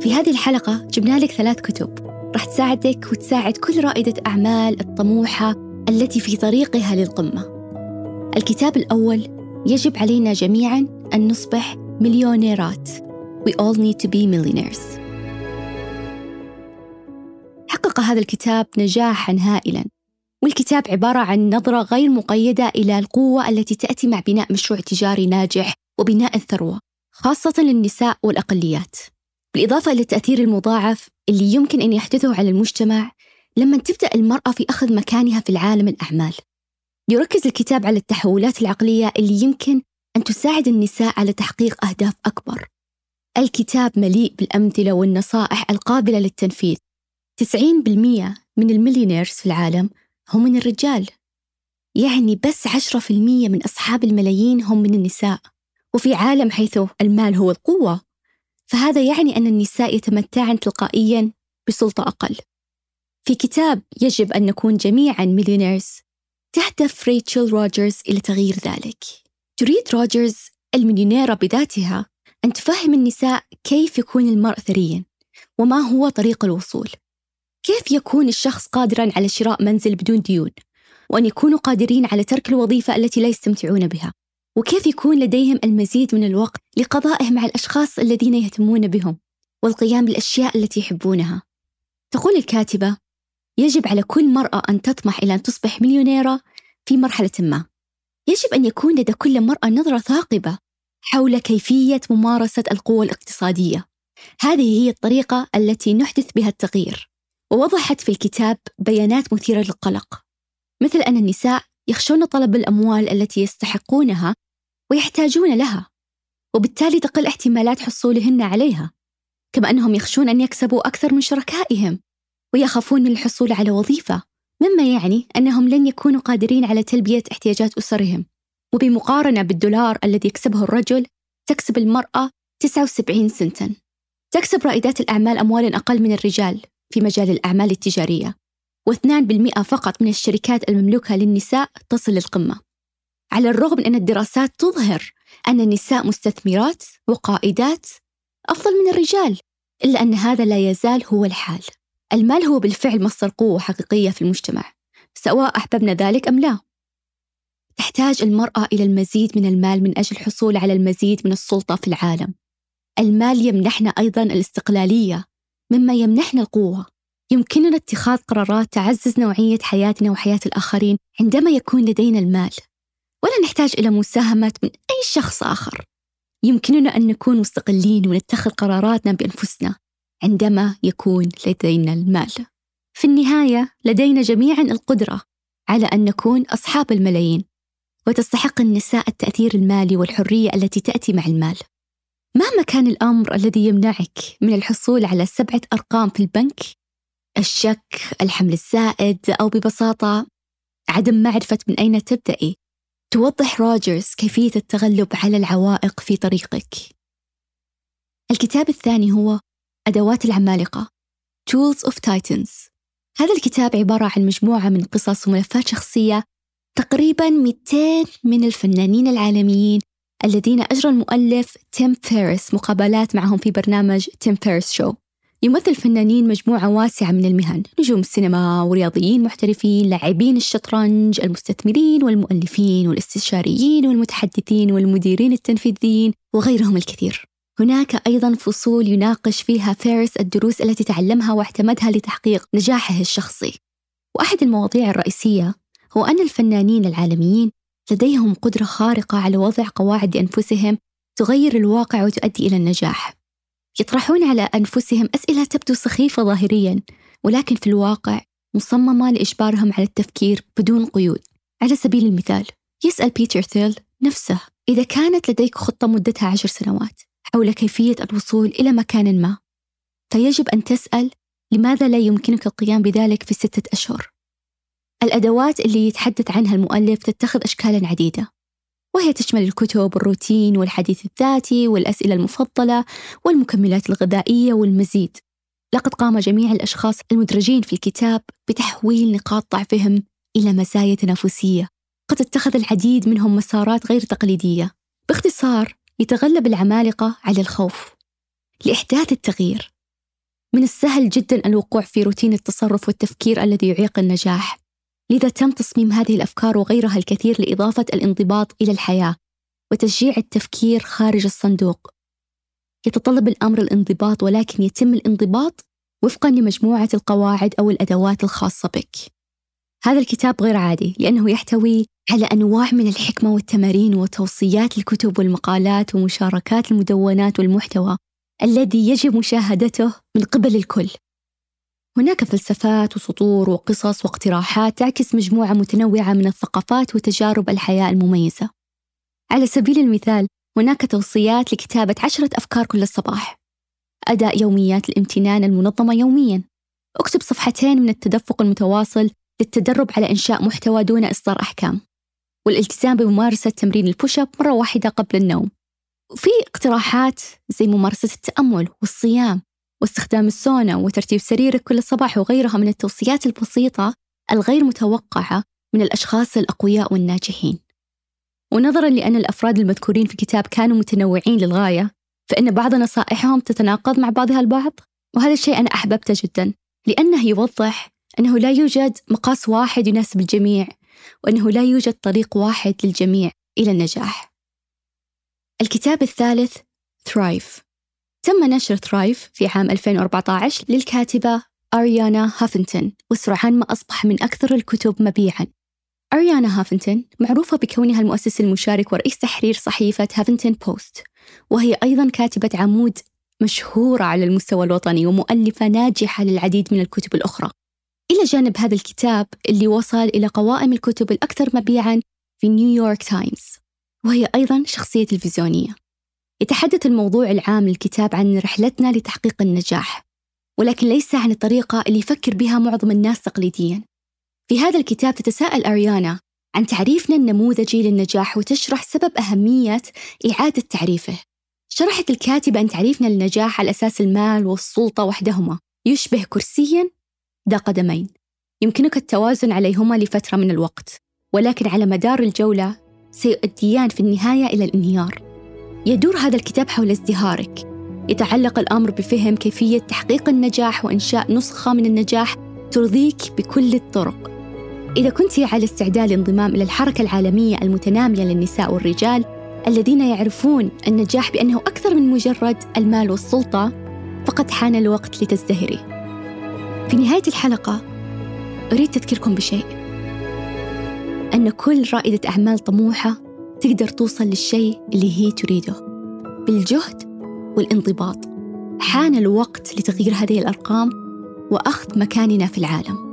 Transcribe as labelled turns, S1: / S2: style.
S1: في هذه الحلقة جبنا لك ثلاث كتب راح تساعدك وتساعد كل رائدة أعمال الطموحة التي في طريقها للقمة. الكتاب الأول يجب علينا جميعا أن نصبح مليونيرات. We all need to be millionaires. حقق هذا الكتاب نجاحا هائلا والكتاب عبارة عن نظرة غير مقيدة إلى القوة التي تأتي مع بناء مشروع تجاري ناجح وبناء الثروة خاصة للنساء والأقليات. بالإضافة إلى التأثير المضاعف اللي يمكن أن يحدثه على المجتمع لما تبدأ المرأة في أخذ مكانها في العالم الأعمال. يركز الكتاب على التحولات العقلية اللي يمكن أن تساعد النساء على تحقيق أهداف أكبر. الكتاب مليء بالأمثلة والنصائح القابلة للتنفيذ. 90% من المليونيرز في العالم هم من الرجال. يعني بس 10% من أصحاب الملايين هم من النساء. وفي عالم حيث المال هو القوة فهذا يعني أن النساء يتمتعن تلقائيا بسلطة أقل. في كتاب يجب أن نكون جميعا millionaires تهدف ريتشل روجرز إلى تغيير ذلك. تريد روجرز المليونيرة بذاتها أن تفهم النساء كيف يكون المرء ثريا وما هو طريق الوصول. كيف يكون الشخص قادرا على شراء منزل بدون ديون وأن يكونوا قادرين على ترك الوظيفة التي لا يستمتعون بها؟ وكيف يكون لديهم المزيد من الوقت لقضائه مع الأشخاص الذين يهتمون بهم والقيام بالأشياء التي يحبونها؟ تقول الكاتبة يجب على كل مرأة أن تطمح إلى أن تصبح مليونيرة في مرحلة ما. يجب أن يكون لدى كل مرأة نظرة ثاقبة حول كيفية ممارسة القوة الاقتصادية. هذه هي الطريقة التي نحدث بها التغيير ووضحت في الكتاب بيانات مثيرة للقلق مثل أن النساء يخشون طلب الأموال التي يستحقونها ويحتاجون لها وبالتالي تقل احتمالات حصولهن عليها كما أنهم يخشون أن يكسبوا أكثر من شركائهم ويخافون من الحصول على وظيفة مما يعني أنهم لن يكونوا قادرين على تلبية احتياجات أسرهم. وبمقارنة بالدولار الذي يكسبه الرجل تكسب المرأة 79 سنتا. تكسب رائدات الأعمال أموالا أقل من الرجال في مجال الأعمال التجارية. و2% فقط من الشركات المملوكة للنساء تصل للقمة. على الرغم من أن الدراسات تظهر أن النساء مستثمرات وقائدات أفضل من الرجال إلا أن هذا لا يزال هو الحال. المال هو بالفعل مصدر قوة حقيقية في المجتمع سواء أحببنا ذلك أم لا. تحتاج المرأة إلى المزيد من المال من أجل الحصول على المزيد من السلطة في العالم. المال يمنحنا أيضا الاستقلالية مما يمنحنا القوة. يمكننا اتخاذ قرارات تعزز نوعية حياتنا وحياة الآخرين عندما يكون لدينا المال. ولا نحتاج إلى مساهمة من أي شخص آخر. يمكننا أن نكون مستقلين ونتخذ قراراتنا بأنفسنا عندما يكون لدينا المال. في النهاية لدينا جميعا القدرة على أن نكون أصحاب الملايين وتستحق النساء التأثير المالي والحرية التي تأتي مع المال. مهما كان الأمر الذي يمنعك من الحصول على سبعة أرقام في البنك الشك، الحمل الزائد أو ببساطة عدم معرفة من أين تبدأي. توضح روجرز كيفية التغلب على العوائق في طريقك. الكتاب الثاني هو أدوات العمالقة Tools of Titans. هذا الكتاب عبارة عن مجموعة من قصص وملفات شخصية تقريبا 200 من الفنانين العالميين الذين أجرى المؤلف تيم فيرس مقابلات معهم في برنامج تيم فيرس show يمثل الفنانين مجموعة واسعة من المهن. نجوم السينما ورياضيين محترفين لاعبين الشطرنج المستثمرين والمؤلفين والاستشاريين والمتحدثين والمديرين التنفيذيين وغيرهم الكثير. هناك أيضا فصول يناقش فيها فيرس الدروس التي تعلمها واعتمدها لتحقيق نجاحه الشخصي. وأحد المواضيع الرئيسية هو أن الفنانين العالميين لديهم قدرة خارقة على وضع قواعد لأنفسهم تغير الواقع وتؤدي إلى النجاح. يطرحون على أنفسهم أسئلة تبدو سخيفة ظاهريا ولكن في الواقع مصممة لإجبارهم على التفكير بدون قيود. على سبيل المثال يسأل بيتر ثيل نفسه إذا كانت لديك خطة مدتها عشر سنوات حول كيفية الوصول إلى مكان ما فيجب أن تسأل لماذا لا يمكنك القيام بذلك في ستة أشهر؟ الأدوات اللي يتحدث عنها المؤلف تتخذ أشكالا عديدة وهي تشمل الكتب والروتين والحديث الذاتي والأسئلة المفضلة والمكملات الغذائية والمزيد. لقد قام جميع الأشخاص المدرجين في الكتاب بتحويل نقاط ضعفهم إلى مزايا تنافسية. قد اتخذ العديد منهم مسارات غير تقليدية باختصار يتغلب العمالقة على الخوف لإحداث التغيير. من السهل جدا الوقوع في روتين التصرف والتفكير الذي يعيق النجاح. لذا تم تصميم هذه الأفكار وغيرها الكثير لإضافة الانضباط إلى الحياة وتشجيع التفكير خارج الصندوق. يتطلب الأمر الانضباط ولكن يتم الانضباط وفقا لمجموعة القواعد أو الأدوات الخاصة بك. هذا الكتاب غير عادي لأنه يحتوي على أنواع من الحكمة والتمارين وتوصيات الكتب والمقالات ومشاركات المدونات والمحتوى الذي يجب مشاهدته من قبل الكل. هناك فلسفات وسطور وقصص واقتراحات تعكس مجموعة متنوعة من الثقافات وتجارب الحياة المميزة. على سبيل المثال هناك توصيات لكتابة عشرة أفكار كل صباح. أداء يوميات الامتنان المنظمة يومياً. أكتب صفحتين من التدفق المتواصل للتدرب على إنشاء محتوى دون إصدار أحكام. والالتزام بممارسة تمرين البوش اب مرة واحدة قبل النوم. وفي اقتراحات زي ممارسة التأمل والصيام. واستخدام السونا وترتيب سريرك كل صباح وغيرها من التوصيات البسيطة الغير متوقعة من الأشخاص الأقوياء والناجحين. ونظرا لأن الأفراد المذكورين في الكتاب كانوا متنوعين للغاية فإن بعض نصائحهم تتناقض مع بعضها البعض وهذا الشيء أنا أحببته جدا لأنه يوضح أنه لا يوجد مقاس واحد يناسب الجميع وأنه لا يوجد طريق واحد للجميع إلى النجاح. الكتاب الثالث ثرايف تم نشر ثرايف في عام 2014 للكاتبة أريانا هافنتون وسرعان ما أصبح من أكثر الكتب مبيعاً. أريانا هافنتون معروفة بكونها المؤسس المشارك ورئيس تحرير صحيفة هافنتون بوست وهي أيضا كاتبة عمود مشهورة على المستوى الوطني ومؤلفة ناجحة للعديد من الكتب الأخرى. إلى جانب هذا الكتاب اللي وصل إلى قوائم الكتب الأكثر مبيعاً في نيويورك تايمز وهي أيضا شخصية تلفزيونية. يتحدث الموضوع العام للكتاب عن رحلتنا لتحقيق النجاح ولكن ليس عن الطريقة اللي يفكر بها معظم الناس تقليدياً. في هذا الكتاب تتساءل أريانا عن تعريفنا النموذجي للنجاح وتشرح سبب أهمية إعادة تعريفه. شرحت الكاتبة أن تعريفنا للنجاح على أساس المال والسلطة وحدهما. يشبه كرسيا ذا قدمين. يمكنك التوازن عليهما لفترة من الوقت ولكن على مدار الجولة سيؤديان في النهاية إلى الانهيار. يدور هذا الكتاب حول ازدهارك. يتعلق الأمر بفهم كيفية تحقيق النجاح وإنشاء نسخة من النجاح ترضيك بكل الطرق. إذا كنت على استعداد للانضمام إلى الحركة العالمية المتنامية للنساء والرجال الذين يعرفون النجاح بأنه أكثر من مجرد المال والسلطة فقد حان الوقت لتزدهري. في نهاية الحلقة أريد تذكيركم بشيء. أن كل رائدة أعمال طموحة تقدر توصل للشيء اللي هي تريده. بالجهد والانضباط. حان الوقت لتغيير هذه الأرقام وأخذ مكاننا في العالم.